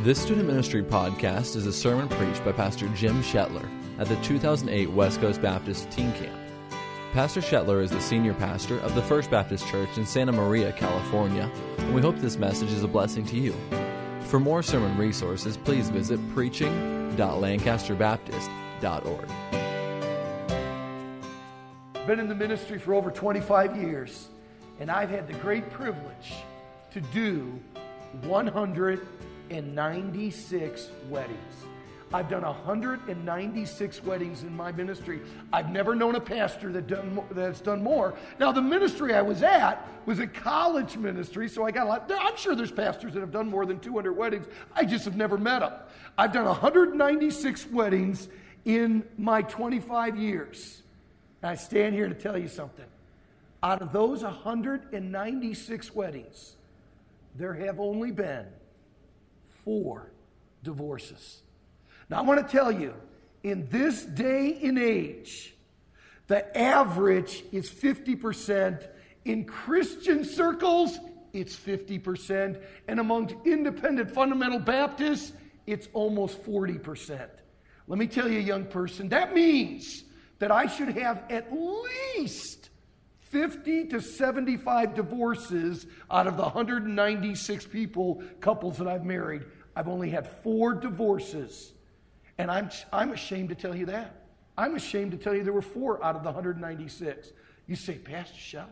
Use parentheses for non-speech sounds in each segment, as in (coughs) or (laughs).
This student ministry podcast is a sermon preached by Pastor Jim Shetler at the 2008 West Coast Baptist Teen Camp. Pastor Shetler is the senior pastor of the First Baptist Church in Santa Maria, California, and we hope this message is a blessing to you. For more sermon resources, please visit preaching.lancasterbaptist.org. Been in the ministry for over 25 years, and I've had the great privilege to do 196 weddings. I've done 196 weddings in my ministry. I've never known a pastor that done, that's done more. Now, the ministry I was at was a college ministry, so I got a lot. I'm sure there's pastors that have done more than 200 weddings. I just have never met them. I've done 196 weddings in my 25 years. And I stand here to tell you something. Out of those 196 weddings, there have only been four divorces. Now, I want to tell you, in this day and age, the average is 50%. In Christian circles, it's 50%. And among independent fundamental Baptists, it's almost 40%. Let me tell you, young person, that means that I should have at least 50 to 75 divorces out of the 196 people, couples that I've married. I've only had four divorces. And I'm, I'm ashamed to tell you that. I'm ashamed to tell you there were four out of the 196. You say, Pastor Shell,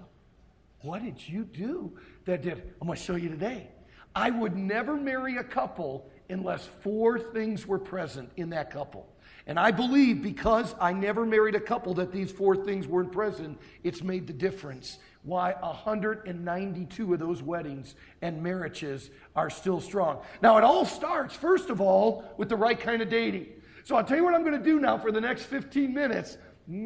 what did you do that did? I'm going to show you today. I would never marry a couple unless four things were present in that couple. And I believe because I never married a couple that these four things weren't present, it's made the difference. Why 192 of those weddings and marriages are still strong. Now, it all starts, first of all, with the right kind of dating. So I'll tell you what I'm going to do now for the next 15 minutes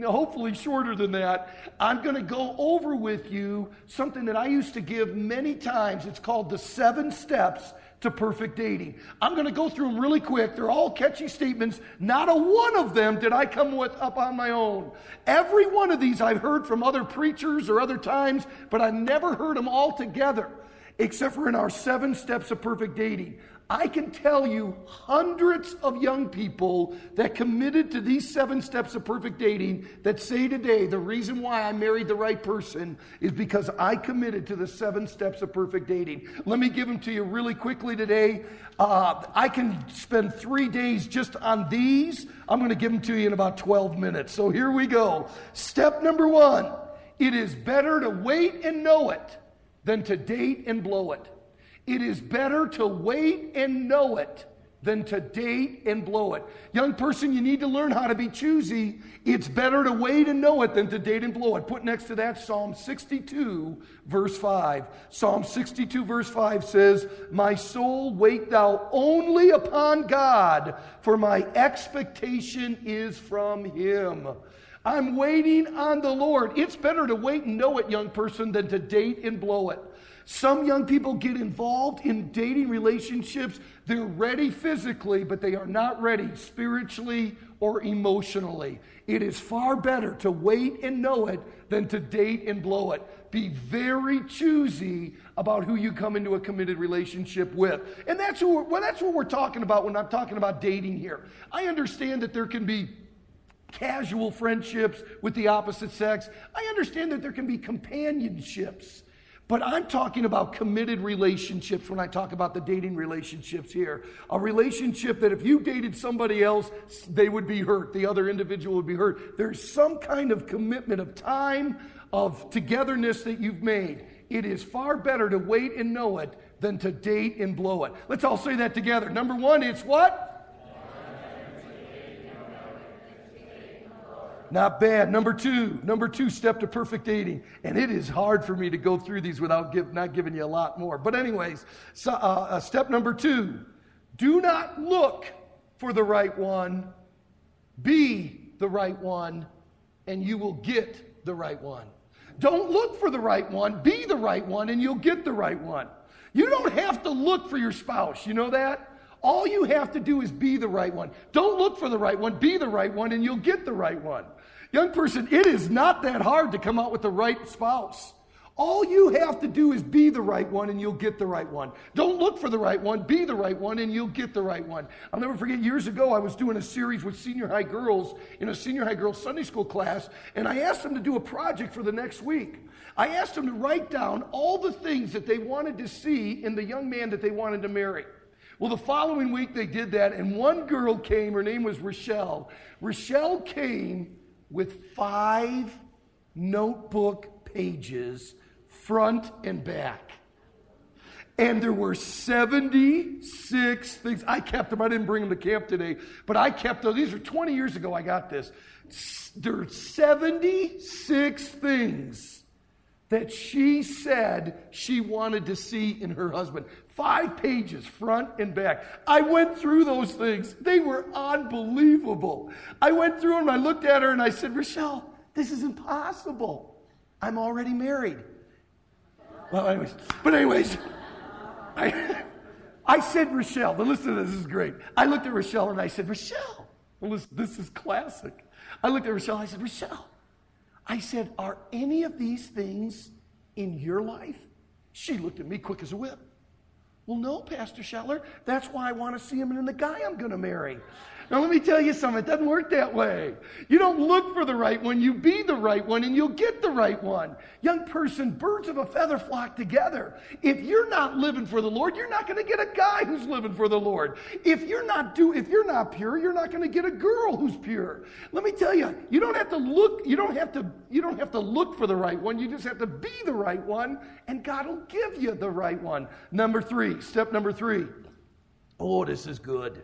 hopefully shorter than that. I'm going to go over with you something that I used to give many times. It's called the seven steps to perfect dating. I'm going to go through them really quick. They're all catchy statements. Not a one of them did I come with up on my own. Every one of these I've heard from other preachers or other times, but I've never heard them all together, except for in our seven steps of perfect dating. I can tell you hundreds of young people that committed to these seven steps of perfect dating that say today the reason why I married the right person is because I committed to the seven steps of perfect dating. Let me give them to you really quickly today. Uh, I can spend three days just on these. I'm going to give them to you in about 12 minutes. So here we go. Step number one it is better to wait and know it than to date and blow it. It is better to wait and know it than to date and blow it. Young person, you need to learn how to be choosy. It's better to wait and know it than to date and blow it. Put next to that Psalm 62, verse 5. Psalm 62, verse 5 says, My soul, wait thou only upon God, for my expectation is from him. I'm waiting on the Lord. It's better to wait and know it, young person, than to date and blow it. Some young people get involved in dating relationships. They're ready physically, but they are not ready spiritually or emotionally. It is far better to wait and know it than to date and blow it. Be very choosy about who you come into a committed relationship with. And that's what, well, that's what we're talking about when I'm talking about dating here. I understand that there can be casual friendships with the opposite sex. I understand that there can be companionships but I'm talking about committed relationships when I talk about the dating relationships here. A relationship that if you dated somebody else, they would be hurt. The other individual would be hurt. There's some kind of commitment of time, of togetherness that you've made. It is far better to wait and know it than to date and blow it. Let's all say that together. Number one, it's what? Not bad. Number two, number two step to perfect dating. And it is hard for me to go through these without give, not giving you a lot more. But, anyways, so, uh, uh, step number two do not look for the right one, be the right one, and you will get the right one. Don't look for the right one, be the right one, and you'll get the right one. You don't have to look for your spouse. You know that? All you have to do is be the right one. Don't look for the right one, be the right one, and you'll get the right one. Young person, it is not that hard to come out with the right spouse. All you have to do is be the right one and you'll get the right one. Don't look for the right one, be the right one and you'll get the right one. I'll never forget years ago, I was doing a series with senior high girls in a senior high girls Sunday school class, and I asked them to do a project for the next week. I asked them to write down all the things that they wanted to see in the young man that they wanted to marry. Well, the following week they did that, and one girl came, her name was Rochelle. Rochelle came with five notebook pages front and back. And there were 76 things. I kept them. I didn't bring them to camp today, but I kept those. These are 20 years ago I got this. There are 76 things that she said she wanted to see in her husband. Five pages, front and back. I went through those things. They were unbelievable. I went through them. I looked at her and I said, Rochelle, this is impossible. I'm already married. Well, anyways, but anyways, (laughs) I, I said, Rochelle, but listen to this, this is great. I looked at Rochelle and I said, Rochelle, well, listen, this is classic. I looked at Rochelle and I said, Rochelle, I said, are any of these things in your life? She looked at me quick as a whip. Well, no, Pastor Shetler. That's why I want to see him in the guy I'm going to marry. Now, let me tell you something. It doesn't work that way. You don't look for the right one, you be the right one, and you'll get the right one. Young person, birds of a feather flock together. If you're not living for the Lord, you're not going to get a guy who's living for the Lord. If you're not do, if you're not pure, you're not going to get a girl who's pure. Let me tell you, you don't have to look, you don't have to, you don't have to look for the right one. You just have to be the right one, and God will give you the right one. Number three, step number three. Oh, this is good.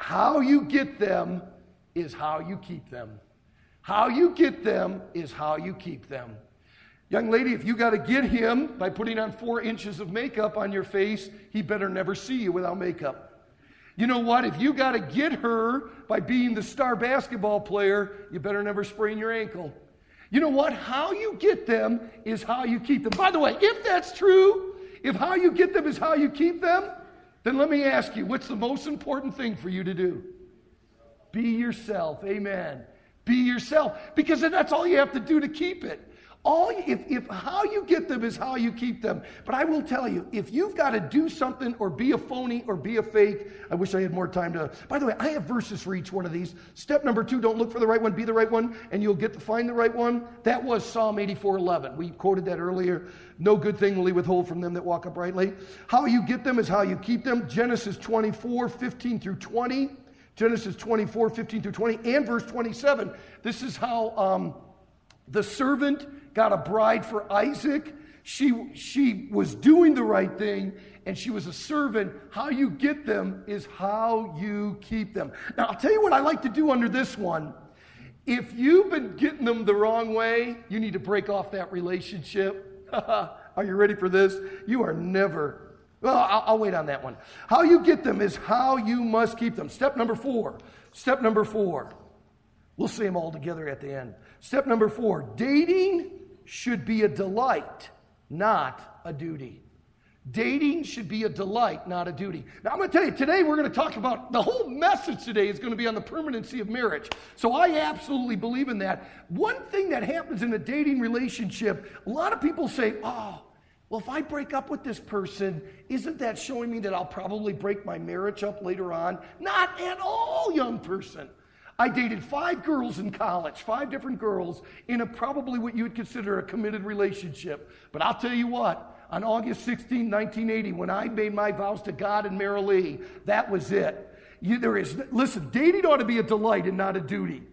How you get them is how you keep them. How you get them is how you keep them. Young lady, if you got to get him by putting on four inches of makeup on your face, he better never see you without makeup. You know what? If you got to get her by being the star basketball player, you better never sprain your ankle. You know what? How you get them is how you keep them. By the way, if that's true, if how you get them is how you keep them, then let me ask you what's the most important thing for you to do? Be yourself. Amen. Be yourself. Because that's all you have to do to keep it. All if, if how you get them is how you keep them. But I will tell you, if you've got to do something or be a phony or be a fake, I wish I had more time to. By the way, I have verses for each one of these. Step number two: don't look for the right one, be the right one, and you'll get to find the right one. That was Psalm 84:11. We quoted that earlier. No good thing will he withhold from them that walk uprightly. How you get them is how you keep them. Genesis 24, 15 through 20. Genesis 24, 15 through 20, and verse 27. This is how um, the servant got a bride for Isaac. She, she was doing the right thing and she was a servant. How you get them is how you keep them. Now, I'll tell you what I like to do under this one. If you've been getting them the wrong way, you need to break off that relationship (laughs) are you ready for this? You are never. Well, I'll, I'll wait on that one. How you get them is how you must keep them. Step number four. Step number four. We'll say them all together at the end. Step number four dating should be a delight, not a duty. Dating should be a delight, not a duty. Now, I'm going to tell you, today we're going to talk about the whole message today is going to be on the permanency of marriage. So I absolutely believe in that. One thing that happens in a dating relationship, a lot of people say, oh, well, if I break up with this person, isn't that showing me that I'll probably break my marriage up later on? Not at all, young person. I dated five girls in college, five different girls, in a probably what you would consider a committed relationship. But I'll tell you what, on August 16, 1980, when I made my vows to God and Mary Lee, that was it. You, there is, listen, dating ought to be a delight and not a duty.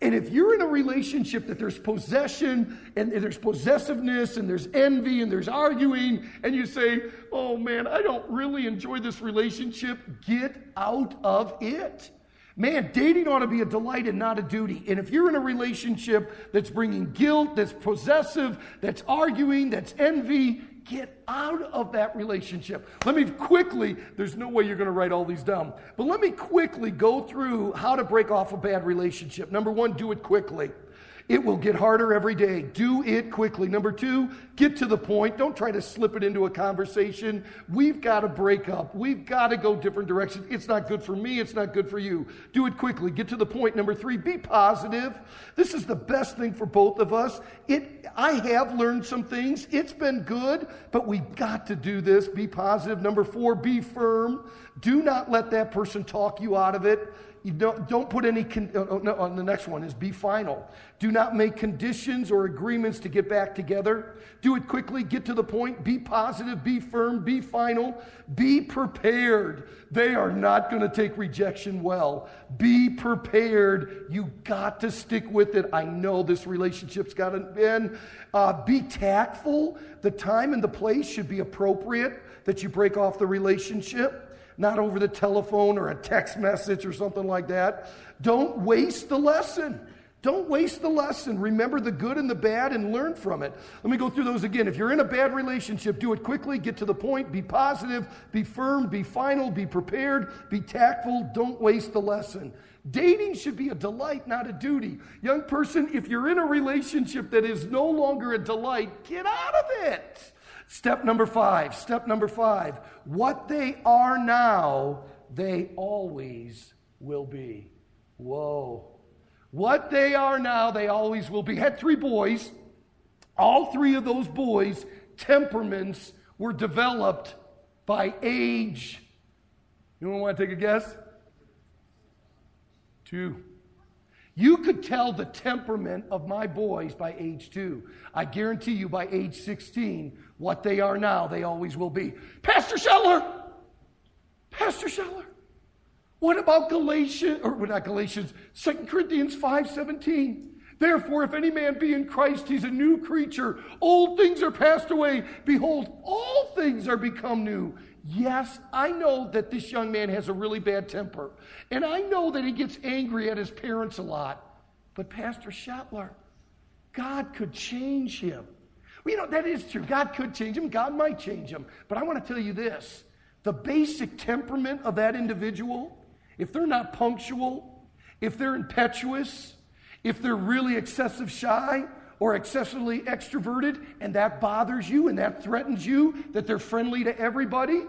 And if you're in a relationship that there's possession and there's possessiveness and there's envy and there's arguing, and you say, oh man, I don't really enjoy this relationship, get out of it. Man, dating ought to be a delight and not a duty. And if you're in a relationship that's bringing guilt, that's possessive, that's arguing, that's envy, get out of that relationship. Let me quickly, there's no way you're going to write all these down, but let me quickly go through how to break off a bad relationship. Number one, do it quickly. It will get harder every day. Do it quickly. Number two, get to the point. Don't try to slip it into a conversation. We've got to break up. We've got to go different directions. It's not good for me. It's not good for you. Do it quickly. Get to the point. Number three, be positive. This is the best thing for both of us. It, I have learned some things. It's been good, but we've got to do this. Be positive. Number four, be firm. Do not let that person talk you out of it. You don't, don't put any, con- oh, no, on the next one is be final. Do not make conditions or agreements to get back together. Do it quickly, get to the point, be positive, be firm, be final, be prepared. They are not going to take rejection well. Be prepared. You got to stick with it. I know this relationship's got to end. Uh, be tactful. The time and the place should be appropriate that you break off the relationship not over the telephone or a text message or something like that. Don't waste the lesson. Don't waste the lesson. Remember the good and the bad and learn from it. Let me go through those again. If you're in a bad relationship, do it quickly, get to the point, be positive, be firm, be final, be prepared, be tactful. Don't waste the lesson. Dating should be a delight, not a duty. Young person, if you're in a relationship that is no longer a delight, get out of it. Step number five, step number five. What they are now, they always will be. Whoa. What they are now, they always will be. Had three boys. All three of those boys' temperaments were developed by age. You want to take a guess? Two. You could tell the temperament of my boys by age two. I guarantee you by age 16, what they are now, they always will be. Pastor Shetler! Pastor Shetler! What about Galatians, or not Galatians, 2 Corinthians 5.17? Therefore, if any man be in Christ, he's a new creature. Old things are passed away. Behold, all things are become new. Yes, I know that this young man has a really bad temper. And I know that he gets angry at his parents a lot. But Pastor Shetler, God could change him. Well, you know, that is true. God could change him. God might change him. But I want to tell you this the basic temperament of that individual, if they're not punctual, if they're impetuous, if they're really excessive shy, or excessively extroverted and that bothers you and that threatens you, that they're friendly to everybody,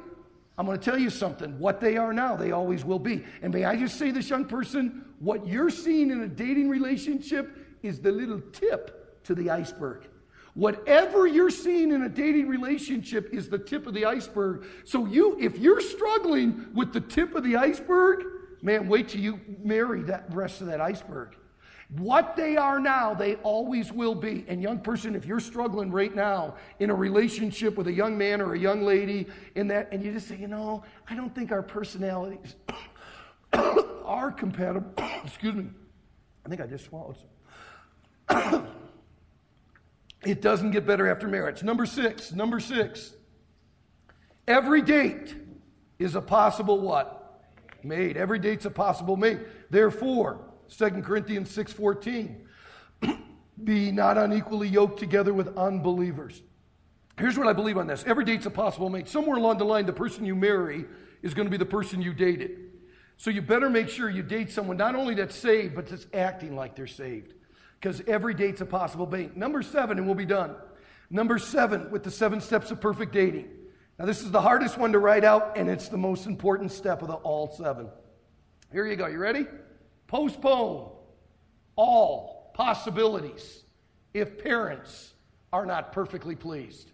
I'm going to tell you something. What they are now, they always will be. And may I just say this, young person, what you're seeing in a dating relationship is the little tip to the iceberg. Whatever you're seeing in a dating relationship is the tip of the iceberg. So you, if you're struggling with the tip of the iceberg, man, wait till you marry that rest of that iceberg. What they are now, they always will be. And, young person, if you're struggling right now in a relationship with a young man or a young lady, in that, and you just say, you know, I don't think our personalities (coughs) are compatible. (coughs) Excuse me. I think I just swallowed some. (coughs) it doesn't get better after marriage. Number six, number six. Every date is a possible what? Mate. Every date's a possible mate. Therefore, 2 Corinthians 6:14. (clears throat) Be not unequally yoked together with unbelievers. Here's what I believe on this. Every date's a possible mate. Somewhere along the line, the person you marry is going to be the person you dated. So you better make sure you date someone not only that's saved, but that's acting like they're saved. Because every date's a possible mate. Number seven, and we'll be done. Number seven, with the seven steps of perfect dating. Now, this is the hardest one to write out, and it's the most important step of the all seven. Here you go. You ready? Postpone all possibilities if parents are not perfectly pleased.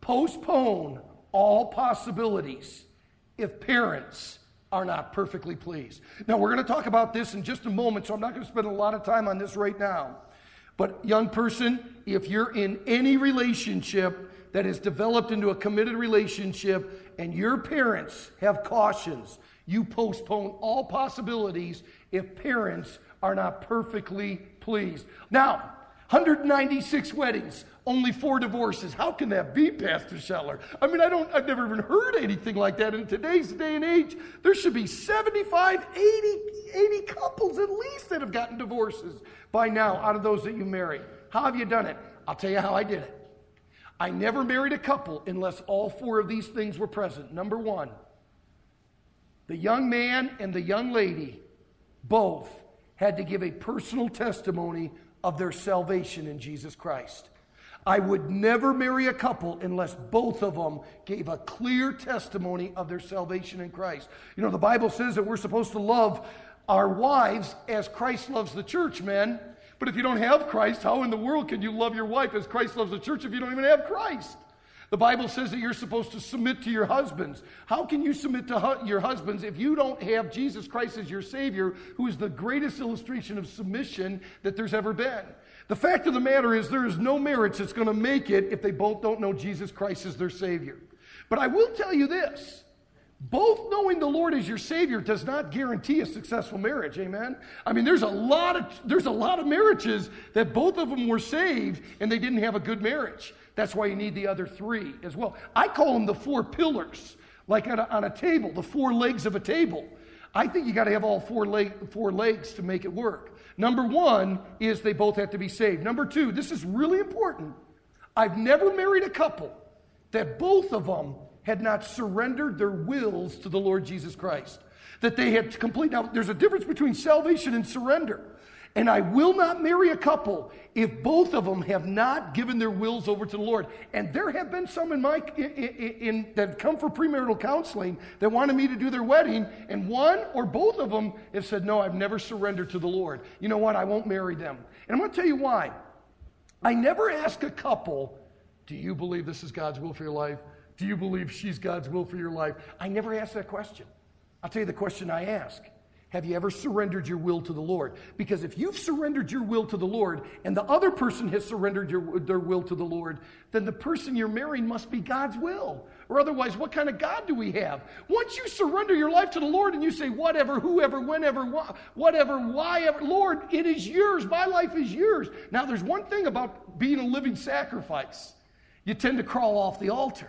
Postpone all possibilities if parents are not perfectly pleased. Now, we're going to talk about this in just a moment, so I'm not going to spend a lot of time on this right now. But, young person, if you're in any relationship that has developed into a committed relationship and your parents have cautions, you postpone all possibilities if parents are not perfectly pleased. Now, 196 weddings, only four divorces. How can that be, Pastor Shetler? I mean, I don't, I've never even heard anything like that. In today's day and age, there should be 75, 80, 80 couples at least that have gotten divorces by now out of those that you marry. How have you done it? I'll tell you how I did it. I never married a couple unless all four of these things were present. Number one, the young man and the young lady both had to give a personal testimony of their salvation in Jesus Christ. I would never marry a couple unless both of them gave a clear testimony of their salvation in Christ. You know, the Bible says that we're supposed to love our wives as Christ loves the church, men. But if you don't have Christ, how in the world can you love your wife as Christ loves the church if you don't even have Christ? The Bible says that you're supposed to submit to your husbands. How can you submit to hu- your husbands if you don't have Jesus Christ as your Savior, who is the greatest illustration of submission that there's ever been? The fact of the matter is, there is no marriage that's going to make it if they both don't know Jesus Christ as their Savior. But I will tell you this both knowing the Lord as your Savior does not guarantee a successful marriage. Amen. I mean, there's a lot of there's a lot of marriages that both of them were saved and they didn't have a good marriage. That's why you need the other three as well. I call them the four pillars, like on a, on a table, the four legs of a table. I think you got to have all four, leg, four legs to make it work. Number one is they both have to be saved. Number two, this is really important. I've never married a couple that both of them had not surrendered their wills to the Lord Jesus Christ. That they had complete. Now, there's a difference between salvation and surrender. And I will not marry a couple if both of them have not given their wills over to the Lord. And there have been some in my in, in, that come for premarital counseling that wanted me to do their wedding, and one or both of them have said, "No, I've never surrendered to the Lord. You know what? I won't marry them." And I'm going to tell you why. I never ask a couple, "Do you believe this is God's will for your life? Do you believe she's God's will for your life?" I never ask that question. I'll tell you the question I ask. Have you ever surrendered your will to the Lord? Because if you've surrendered your will to the Lord and the other person has surrendered your, their will to the Lord, then the person you're marrying must be God's will. Or otherwise, what kind of God do we have? Once you surrender your life to the Lord and you say, whatever, whoever, whenever, whatever, why ever, Lord, it is yours. My life is yours. Now, there's one thing about being a living sacrifice you tend to crawl off the altar.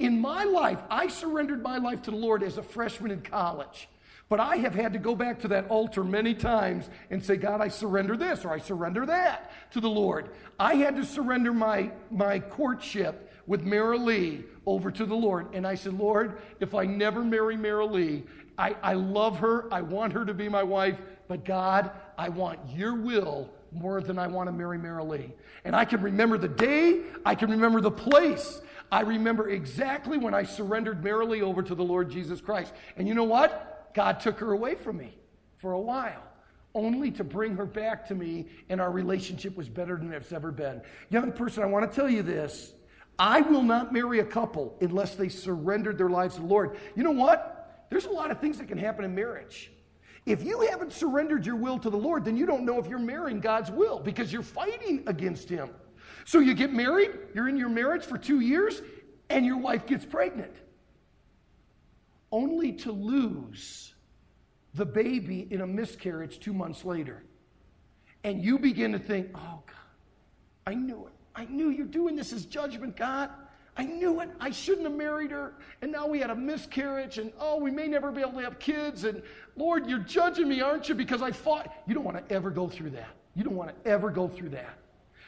In my life, I surrendered my life to the Lord as a freshman in college. But I have had to go back to that altar many times and say, God, I surrender this or I surrender that to the Lord. I had to surrender my, my courtship with Mara Lee over to the Lord. And I said, Lord, if I never marry Mara Lee, I, I love her. I want her to be my wife. But God, I want your will more than I want to marry Mara Lee. And I can remember the day, I can remember the place. I remember exactly when I surrendered Mara Lee over to the Lord Jesus Christ. And you know what? God took her away from me for a while, only to bring her back to me, and our relationship was better than it's ever been. Young person, I want to tell you this. I will not marry a couple unless they surrendered their lives to the Lord. You know what? There's a lot of things that can happen in marriage. If you haven't surrendered your will to the Lord, then you don't know if you're marrying God's will because you're fighting against Him. So you get married, you're in your marriage for two years, and your wife gets pregnant only to lose the baby in a miscarriage two months later. And you begin to think, oh, God, I knew it. I knew you're doing this as judgment, God. I knew it. I shouldn't have married her. And now we had a miscarriage, and oh, we may never be able to have kids. And Lord, you're judging me, aren't you? Because I fought. You don't want to ever go through that. You don't want to ever go through that.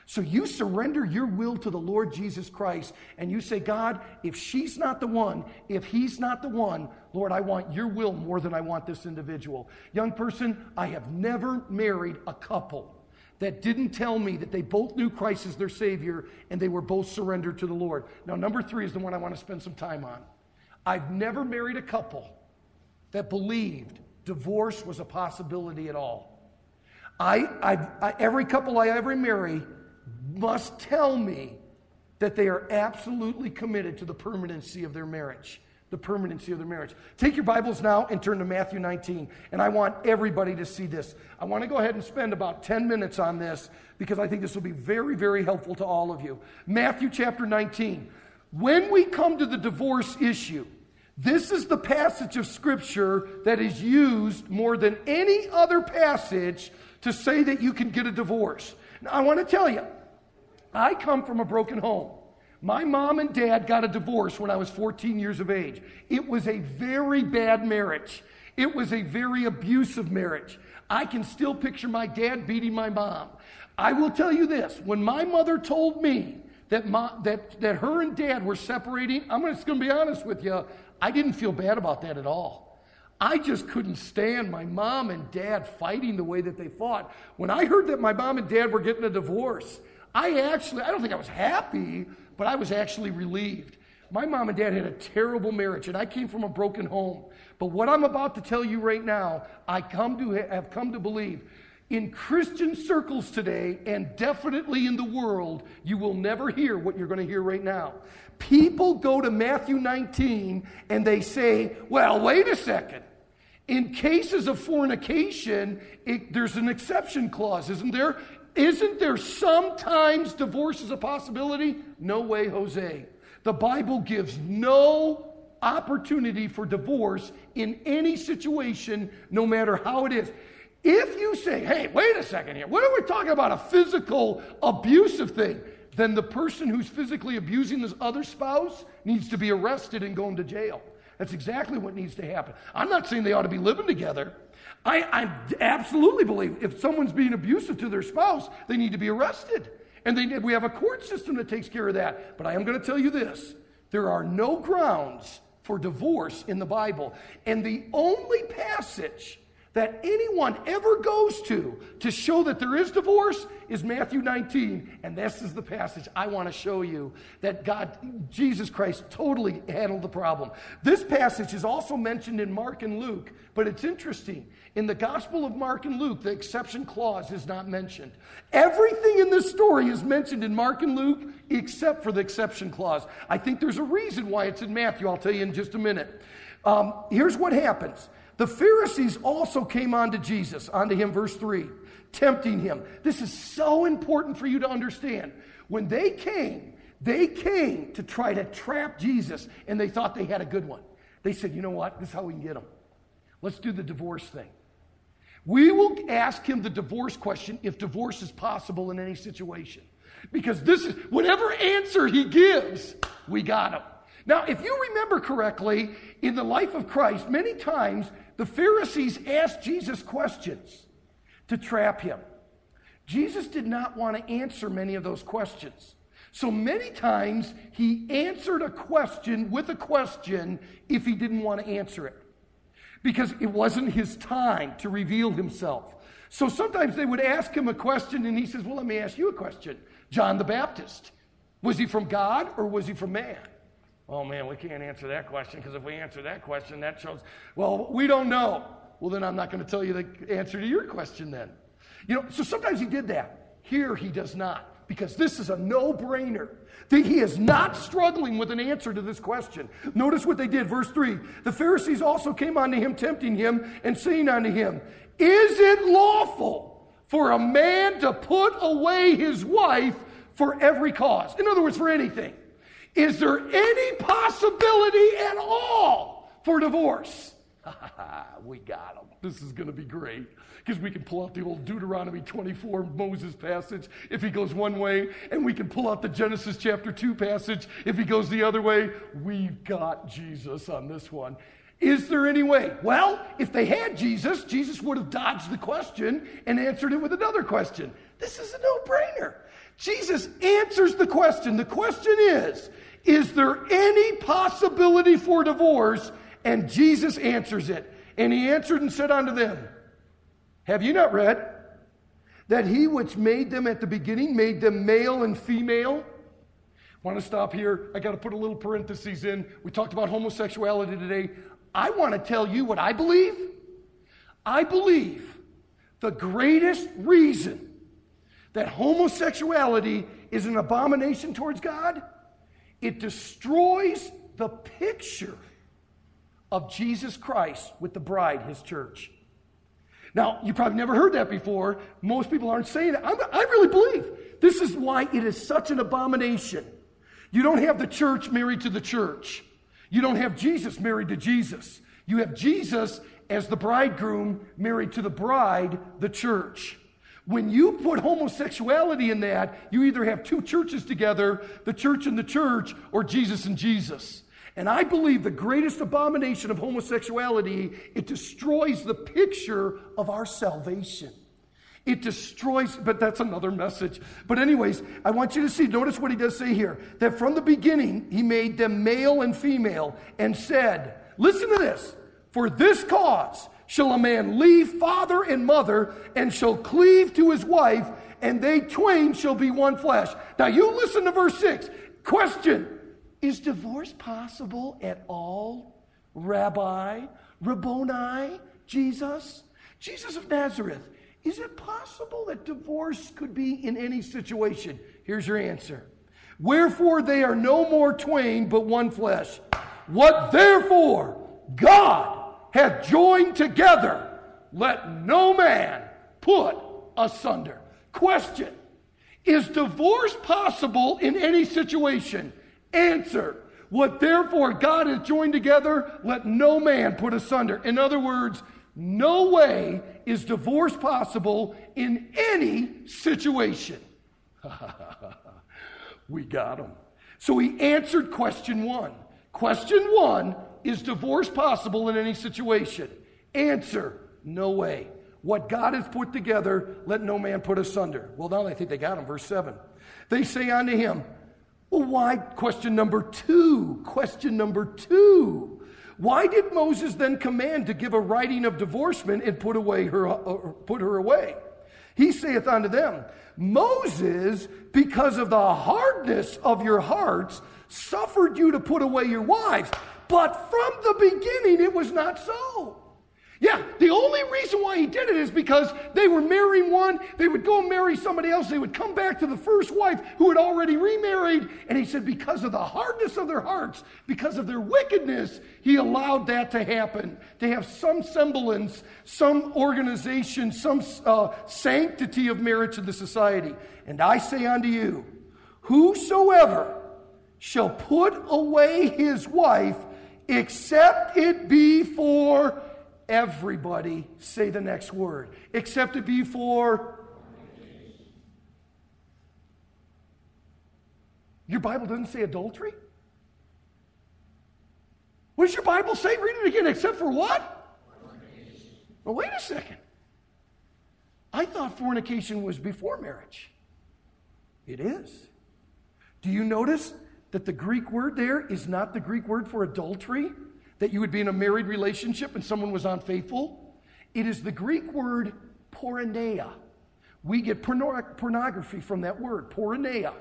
So you surrender your will to the Lord Jesus Christ and you say, God, if she's not the one, if he's not the one, Lord, I want your will more than I want this individual. Young person, I have never married a couple that didn't tell me that they both knew Christ as their Savior and they were both surrendered to the Lord. Now, number three is the one I want to spend some time on. I've never married a couple that believed divorce was a possibility at all. I, I, I every couple I ever marry must tell me that they are absolutely committed to the permanency of their marriage. The permanency of their marriage. Take your Bibles now and turn to Matthew 19. And I want everybody to see this. I want to go ahead and spend about 10 minutes on this because I think this will be very, very helpful to all of you. Matthew chapter 19. When we come to the divorce issue, this is the passage of Scripture that is used more than any other passage to say that you can get a divorce. Now, I want to tell you, I come from a broken home. My mom and dad got a divorce when I was 14 years of age. It was a very bad marriage. It was a very abusive marriage. I can still picture my dad beating my mom. I will tell you this when my mother told me that, my, that, that her and dad were separating, I'm just going to be honest with you, I didn't feel bad about that at all. I just couldn't stand my mom and dad fighting the way that they fought. When I heard that my mom and dad were getting a divorce, I actually, I don't think I was happy, but I was actually relieved. My mom and dad had a terrible marriage, and I came from a broken home. But what I'm about to tell you right now, I come to have come to believe. In Christian circles today, and definitely in the world, you will never hear what you're going to hear right now. People go to Matthew 19 and they say, well, wait a second. In cases of fornication, it, there's an exception clause, isn't there? Isn't there sometimes divorce is a possibility? No way, Jose. The Bible gives no opportunity for divorce in any situation, no matter how it is. If you say, hey, wait a second here, what are we talking about? A physical abusive thing? Then the person who's physically abusing this other spouse needs to be arrested and going to jail. That's exactly what needs to happen. I'm not saying they ought to be living together. I, I absolutely believe if someone's being abusive to their spouse, they need to be arrested. And they, we have a court system that takes care of that. But I am going to tell you this there are no grounds for divorce in the Bible. And the only passage that anyone ever goes to to show that there is divorce is Matthew 19. And this is the passage I want to show you that God, Jesus Christ, totally handled the problem. This passage is also mentioned in Mark and Luke, but it's interesting. In the Gospel of Mark and Luke, the exception clause is not mentioned. Everything in this story is mentioned in Mark and Luke except for the exception clause. I think there's a reason why it's in Matthew. I'll tell you in just a minute. Um, here's what happens the Pharisees also came onto Jesus, onto him, verse 3, tempting him. This is so important for you to understand. When they came, they came to try to trap Jesus, and they thought they had a good one. They said, you know what? This is how we can get him. Let's do the divorce thing. We will ask him the divorce question if divorce is possible in any situation. Because this is, whatever answer he gives, we got him. Now, if you remember correctly, in the life of Christ, many times the Pharisees asked Jesus questions to trap him. Jesus did not want to answer many of those questions. So many times he answered a question with a question if he didn't want to answer it because it wasn't his time to reveal himself. So sometimes they would ask him a question and he says, Well, let me ask you a question. John the Baptist, was he from God or was he from man? Oh man, we can't answer that question because if we answer that question, that shows, well, we don't know. Well, then I'm not going to tell you the answer to your question then. You know, so sometimes he did that. Here he does not because this is a no brainer. He is not struggling with an answer to this question. Notice what they did. Verse 3 The Pharisees also came unto him, tempting him, and saying unto him, Is it lawful for a man to put away his wife for every cause? In other words, for anything. Is there any possibility at all for divorce? (laughs) we got them. This is going to be great because we can pull out the old Deuteronomy 24 Moses passage if he goes one way, and we can pull out the Genesis chapter 2 passage if he goes the other way. We've got Jesus on this one. Is there any way? Well, if they had Jesus, Jesus would have dodged the question and answered it with another question. This is a no brainer. Jesus answers the question. The question is is there any possibility for divorce? And Jesus answers it. And he answered and said unto them, Have you not read that he which made them at the beginning made them male and female? Want to stop here? I got to put a little parenthesis in. We talked about homosexuality today. I want to tell you what I believe. I believe the greatest reason that homosexuality is an abomination towards God it destroys the picture of Jesus Christ with the bride, his church. Now, you probably never heard that before. Most people aren't saying it. I'm, i really believe this is why it is such an abomination. You don't have the church married to the church, you don't have Jesus married to Jesus. You have Jesus as the bridegroom married to the bride, the church. When you put homosexuality in that, you either have two churches together, the church and the church, or Jesus and Jesus. And I believe the greatest abomination of homosexuality, it destroys the picture of our salvation. It destroys, but that's another message. But, anyways, I want you to see, notice what he does say here that from the beginning, he made them male and female and said, Listen to this. For this cause shall a man leave father and mother and shall cleave to his wife, and they twain shall be one flesh. Now you listen to verse 6. Question Is divorce possible at all? Rabbi, Rabboni, Jesus? Jesus of Nazareth, is it possible that divorce could be in any situation? Here's your answer. Wherefore they are no more twain, but one flesh. What therefore God hath joined together, let no man put asunder. Question Is divorce possible in any situation? Answer What therefore God has joined together, let no man put asunder. In other words, no way is divorce possible in any situation. (laughs) we got him. So he answered question one. Question one is divorce possible in any situation? Answer no way. What God has put together, let no man put asunder. Well, now I think they got him. Verse 7. They say unto him, Well, why? Question number two. Question number two. Why did Moses then command to give a writing of divorcement and put away her uh, put her away? He saith unto them, Moses, because of the hardness of your hearts, suffered you to put away your wives. But from the beginning, it was not so. Yeah, the only reason why he did it is because they were marrying one, they would go marry somebody else, they would come back to the first wife who had already remarried. And he said, because of the hardness of their hearts, because of their wickedness, he allowed that to happen, to have some semblance, some organization, some uh, sanctity of marriage in the society. And I say unto you, whosoever shall put away his wife, except it be for everybody. Say the next word. Except it be for. Your Bible doesn't say adultery? What does your Bible say? Read it again. Except for what? Well, wait a second. I thought fornication was before marriage. It is. Do you notice that the Greek word there is not the Greek word for adultery, that you would be in a married relationship and someone was unfaithful. It is the Greek word porneia. We get pornography from that word, porneia.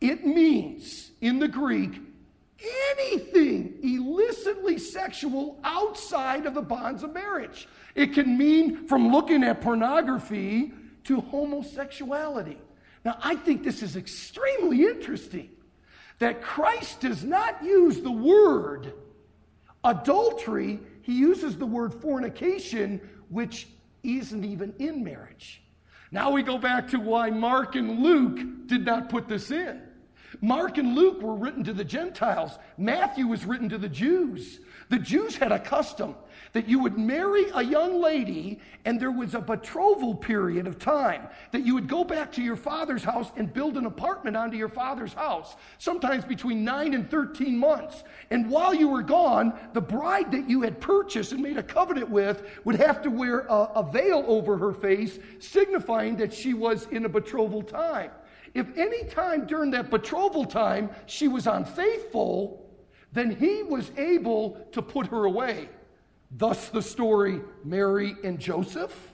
It means, in the Greek, anything illicitly sexual outside of the bonds of marriage. It can mean from looking at pornography to homosexuality. Now, I think this is extremely interesting that Christ does not use the word adultery, he uses the word fornication, which isn't even in marriage. Now we go back to why Mark and Luke did not put this in. Mark and Luke were written to the Gentiles, Matthew was written to the Jews. The Jews had a custom that you would marry a young lady and there was a betrothal period of time that you would go back to your father's house and build an apartment onto your father's house, sometimes between 9 and 13 months. And while you were gone, the bride that you had purchased and made a covenant with would have to wear a, a veil over her face, signifying that she was in a betrothal time. If any time during that betrothal time she was unfaithful, then he was able to put her away. Thus, the story Mary and Joseph.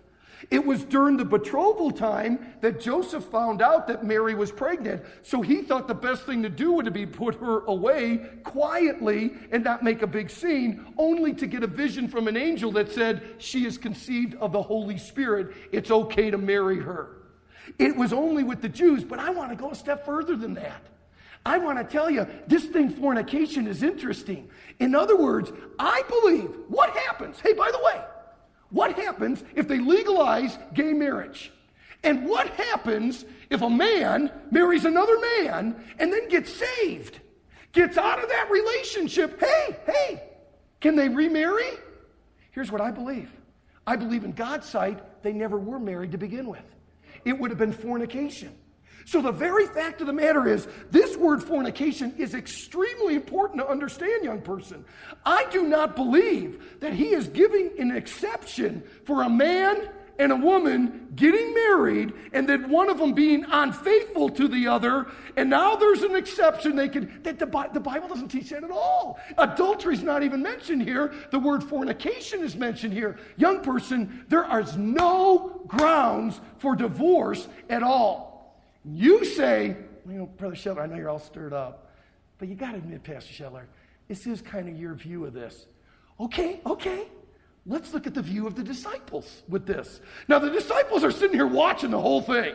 It was during the betrothal time that Joseph found out that Mary was pregnant. So he thought the best thing to do would be put her away quietly and not make a big scene, only to get a vision from an angel that said, She is conceived of the Holy Spirit. It's okay to marry her. It was only with the Jews, but I want to go a step further than that. I want to tell you, this thing, fornication, is interesting. In other words, I believe what happens, hey, by the way, what happens if they legalize gay marriage? And what happens if a man marries another man and then gets saved, gets out of that relationship? Hey, hey, can they remarry? Here's what I believe I believe in God's sight, they never were married to begin with. It would have been fornication. So, the very fact of the matter is, this word fornication is extremely important to understand, young person. I do not believe that he is giving an exception for a man and a woman getting married and then one of them being unfaithful to the other and now there's an exception they can that the, the bible doesn't teach that at all. Adultery is not even mentioned here. The word fornication is mentioned here. Young person there is no grounds for divorce at all you say you know brother Shetler, i know you're all stirred up but you got to admit pastor Shetler, this is kind of your view of this okay okay Let's look at the view of the disciples with this. Now, the disciples are sitting here watching the whole thing.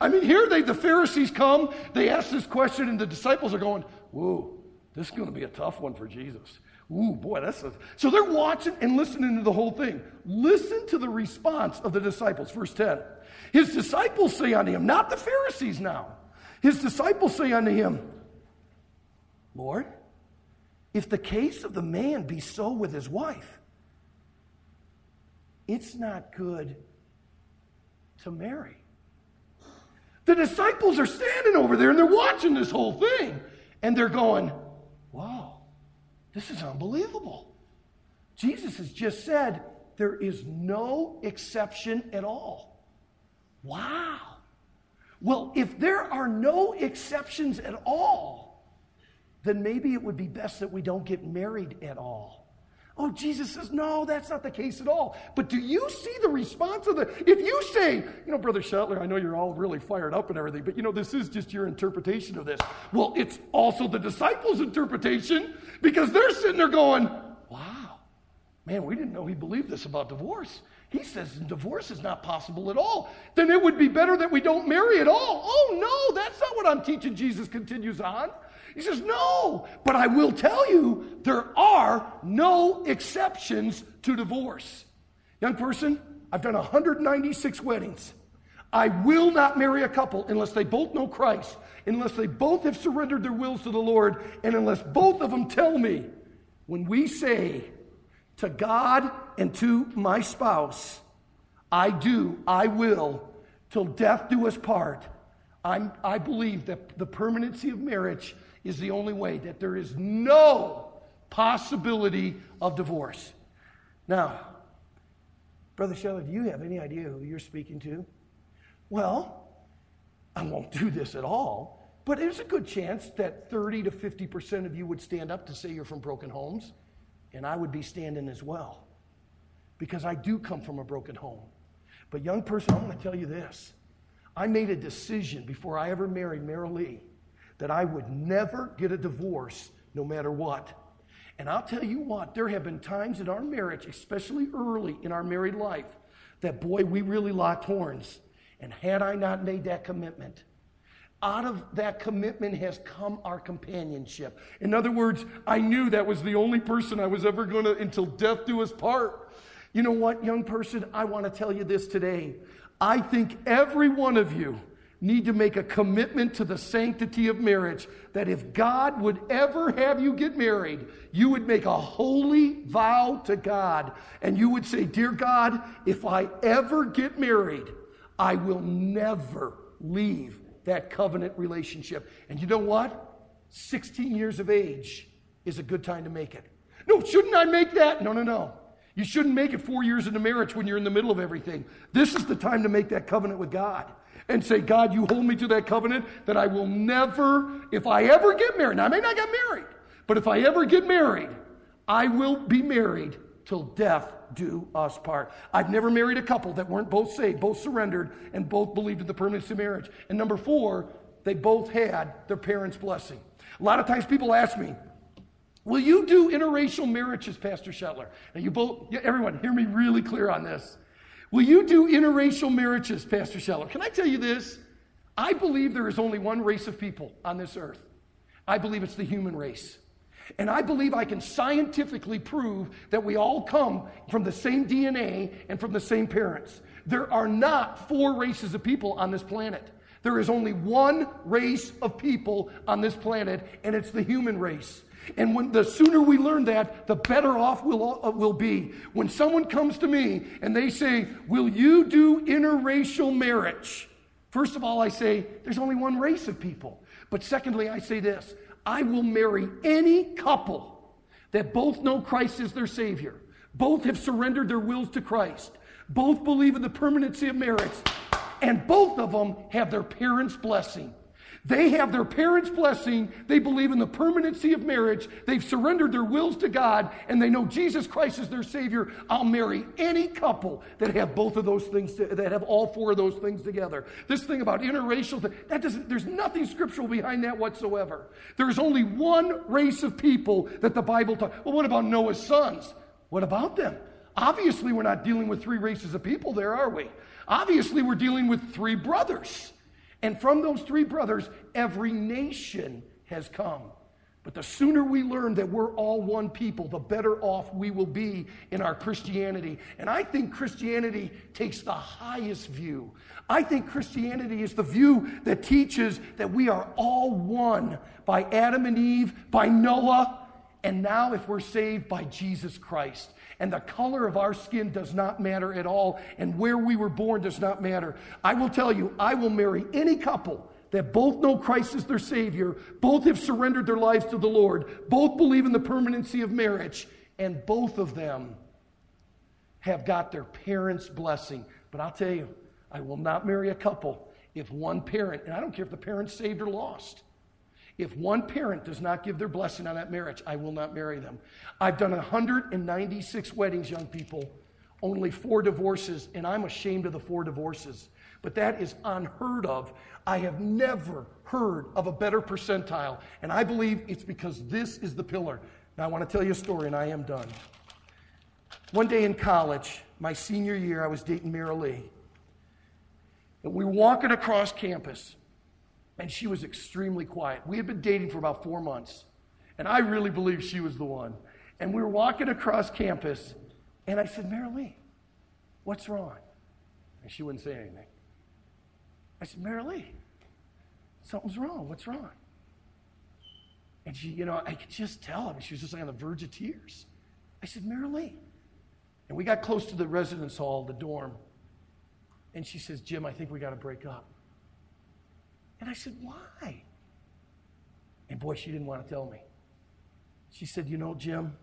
I mean, here they, the Pharisees come, they ask this question, and the disciples are going, Whoa, this is going to be a tough one for Jesus. Ooh, boy, that's a... So they're watching and listening to the whole thing. Listen to the response of the disciples. Verse 10. His disciples say unto him, not the Pharisees now. His disciples say unto him, Lord, if the case of the man be so with his wife, it's not good to marry. The disciples are standing over there and they're watching this whole thing and they're going, this is unbelievable. Jesus has just said there is no exception at all. Wow. Well, if there are no exceptions at all, then maybe it would be best that we don't get married at all. Oh, Jesus says, no, that's not the case at all. But do you see the response of the. If you say, you know, Brother Shetler, I know you're all really fired up and everything, but you know, this is just your interpretation of this. Well, it's also the disciples' interpretation because they're sitting there going, wow, man, we didn't know he believed this about divorce. He says divorce is not possible at all. Then it would be better that we don't marry at all. Oh, no, that's not what I'm teaching. Jesus continues on. He says, No, but I will tell you there are no exceptions to divorce. Young person, I've done 196 weddings. I will not marry a couple unless they both know Christ, unless they both have surrendered their wills to the Lord, and unless both of them tell me when we say to God and to my spouse, I do, I will, till death do us part. I'm, I believe that the permanency of marriage is the only way, that there is no possibility of divorce. Now, Brother Shetler, do you have any idea who you're speaking to? Well, I won't do this at all, but there's a good chance that 30 to 50% of you would stand up to say you're from broken homes, and I would be standing as well. Because I do come from a broken home. But, young person, I'm going to tell you this. I made a decision before I ever married Mary Lee that I would never get a divorce no matter what. And I'll tell you what, there have been times in our marriage, especially early in our married life, that boy, we really locked horns. And had I not made that commitment, out of that commitment has come our companionship. In other words, I knew that was the only person I was ever going to, until death do us part. You know what, young person? I want to tell you this today. I think every one of you need to make a commitment to the sanctity of marriage. That if God would ever have you get married, you would make a holy vow to God. And you would say, Dear God, if I ever get married, I will never leave that covenant relationship. And you know what? 16 years of age is a good time to make it. No, shouldn't I make that? No, no, no. You shouldn't make it four years into marriage when you're in the middle of everything. This is the time to make that covenant with God and say, God, you hold me to that covenant that I will never, if I ever get married, now I may not get married, but if I ever get married, I will be married till death do us part. I've never married a couple that weren't both saved, both surrendered, and both believed in the permanency of marriage. And number four, they both had their parents' blessing. A lot of times people ask me, Will you do interracial marriages, Pastor Shetler? Now, you both, everyone, hear me really clear on this. Will you do interracial marriages, Pastor Shetler? Can I tell you this? I believe there is only one race of people on this earth. I believe it's the human race. And I believe I can scientifically prove that we all come from the same DNA and from the same parents. There are not four races of people on this planet. There is only one race of people on this planet, and it's the human race. And when the sooner we learn that, the better off we'll, uh, we'll be. When someone comes to me and they say, Will you do interracial marriage? First of all, I say, There's only one race of people. But secondly, I say this I will marry any couple that both know Christ as their Savior, both have surrendered their wills to Christ. Both believe in the permanency of marriage. And both of them have their parents' blessing. They have their parents' blessing. They believe in the permanency of marriage. They've surrendered their wills to God, and they know Jesus Christ is their Savior. I'll marry any couple that have both of those things, to, that have all four of those things together. This thing about interracial, that doesn't, there's nothing scriptural behind that whatsoever. There's only one race of people that the Bible talks. Well, what about Noah's sons? What about them? Obviously, we're not dealing with three races of people there, are we? Obviously, we're dealing with three brothers. And from those three brothers, every nation has come. But the sooner we learn that we're all one people, the better off we will be in our Christianity. And I think Christianity takes the highest view. I think Christianity is the view that teaches that we are all one by Adam and Eve, by Noah, and now if we're saved by Jesus Christ and the color of our skin does not matter at all, and where we were born does not matter. I will tell you, I will marry any couple that both know Christ as their Savior, both have surrendered their lives to the Lord, both believe in the permanency of marriage, and both of them have got their parents' blessing. But I'll tell you, I will not marry a couple if one parent, and I don't care if the parent's saved or lost, if one parent does not give their blessing on that marriage, I will not marry them. I've done 196 weddings, young people, only four divorces, and I'm ashamed of the four divorces. But that is unheard of. I have never heard of a better percentile, and I believe it's because this is the pillar. Now, I want to tell you a story, and I am done. One day in college, my senior year, I was dating Mara Lee. And we were walking across campus and she was extremely quiet. We had been dating for about four months, and I really believed she was the one. And we were walking across campus, and I said, Marilee, what's wrong? And she wouldn't say anything. I said, Marilee, something's wrong. What's wrong? And she, you know, I could just tell. I mean, she was just like on the verge of tears. I said, Marilee. And we got close to the residence hall, the dorm. And she says, Jim, I think we got to break up. And I said, Why? And boy, she didn't want to tell me. She said, You know, Jim,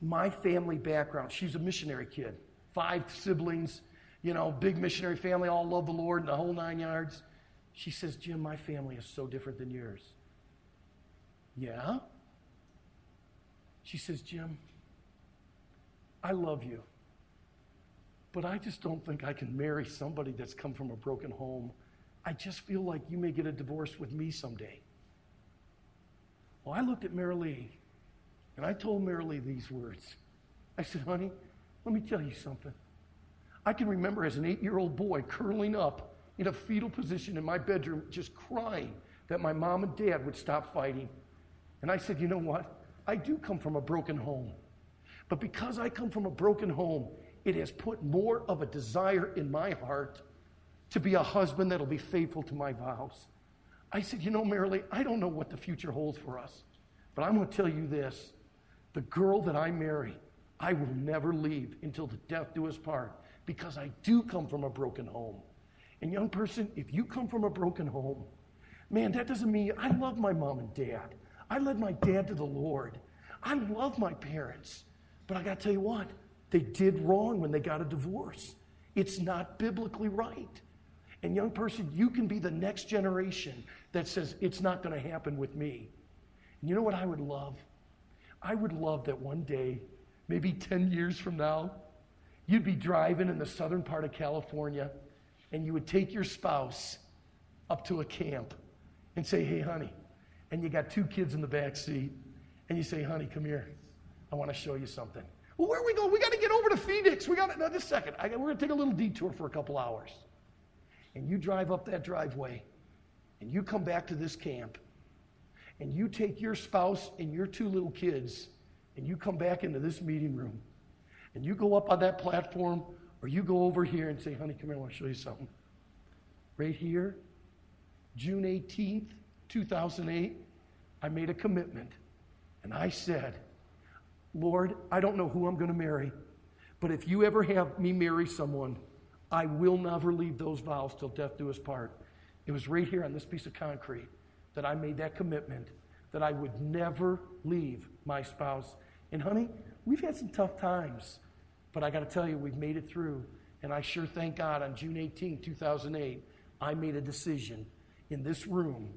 my family background, she's a missionary kid, five siblings, you know, big missionary family, all love the Lord and the whole nine yards. She says, Jim, my family is so different than yours. Yeah? She says, Jim, I love you. But I just don't think I can marry somebody that's come from a broken home. I just feel like you may get a divorce with me someday. Well, I looked at Mary Lee and I told Mary Lee these words. I said, honey, let me tell you something. I can remember as an eight year old boy curling up in a fetal position in my bedroom, just crying that my mom and dad would stop fighting. And I said, you know what? I do come from a broken home. But because I come from a broken home, it has put more of a desire in my heart to be a husband that'll be faithful to my vows. I said, You know, Marilee, I don't know what the future holds for us, but I'm going to tell you this the girl that I marry, I will never leave until the death do us part because I do come from a broken home. And, young person, if you come from a broken home, man, that doesn't mean I love my mom and dad. I led my dad to the Lord. I love my parents. But I got to tell you what, they did wrong when they got a divorce. It's not biblically right. And, young person, you can be the next generation that says, It's not going to happen with me. And you know what I would love? I would love that one day, maybe 10 years from now, you'd be driving in the southern part of California and you would take your spouse up to a camp and say, Hey, honey, and you got two kids in the back seat, and you say, Honey, come here. I want to show you something. Well, where are we going? We got to get over to Phoenix. We got to, no, just a second. I, we're going to take a little detour for a couple hours. And you drive up that driveway and you come back to this camp and you take your spouse and your two little kids and you come back into this meeting room and you go up on that platform or you go over here and say, honey, come here, I want to show you something. Right here, June 18th, 2008, I made a commitment and I said, Lord, I don't know who I'm going to marry, but if you ever have me marry someone, I will never leave those vows till death do us part. It was right here on this piece of concrete that I made that commitment that I would never leave my spouse. And honey, we've had some tough times. But I got to tell you, we've made it through. And I sure thank God on June 18, 2008, I made a decision in this room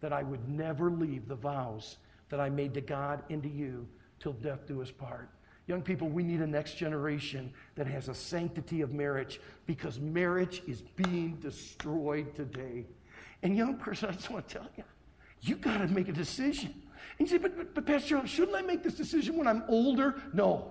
that I would never leave the vows that I made to God and to you till death do us part. Young people, we need a next generation that has a sanctity of marriage because marriage is being destroyed today. And, young person, (laughs) I just want to tell you, you got to make a decision. And you say, but, but, but Pastor, shouldn't I make this decision when I'm older? No.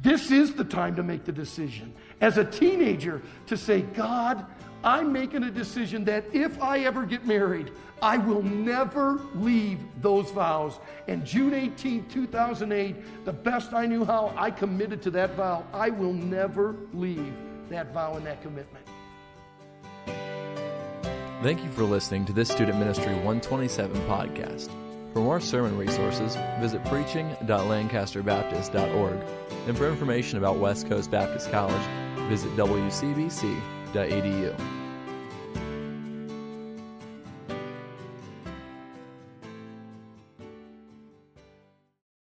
This is the time to make the decision. As a teenager, to say, God, I'm making a decision that if I ever get married, I will never leave those vows. And June 18, 2008, the best I knew how, I committed to that vow. I will never leave that vow and that commitment. Thank you for listening to this Student Ministry 127 podcast. For more sermon resources, visit preaching.lancasterbaptist.org. And for information about West Coast Baptist College, visit wcbc.edu.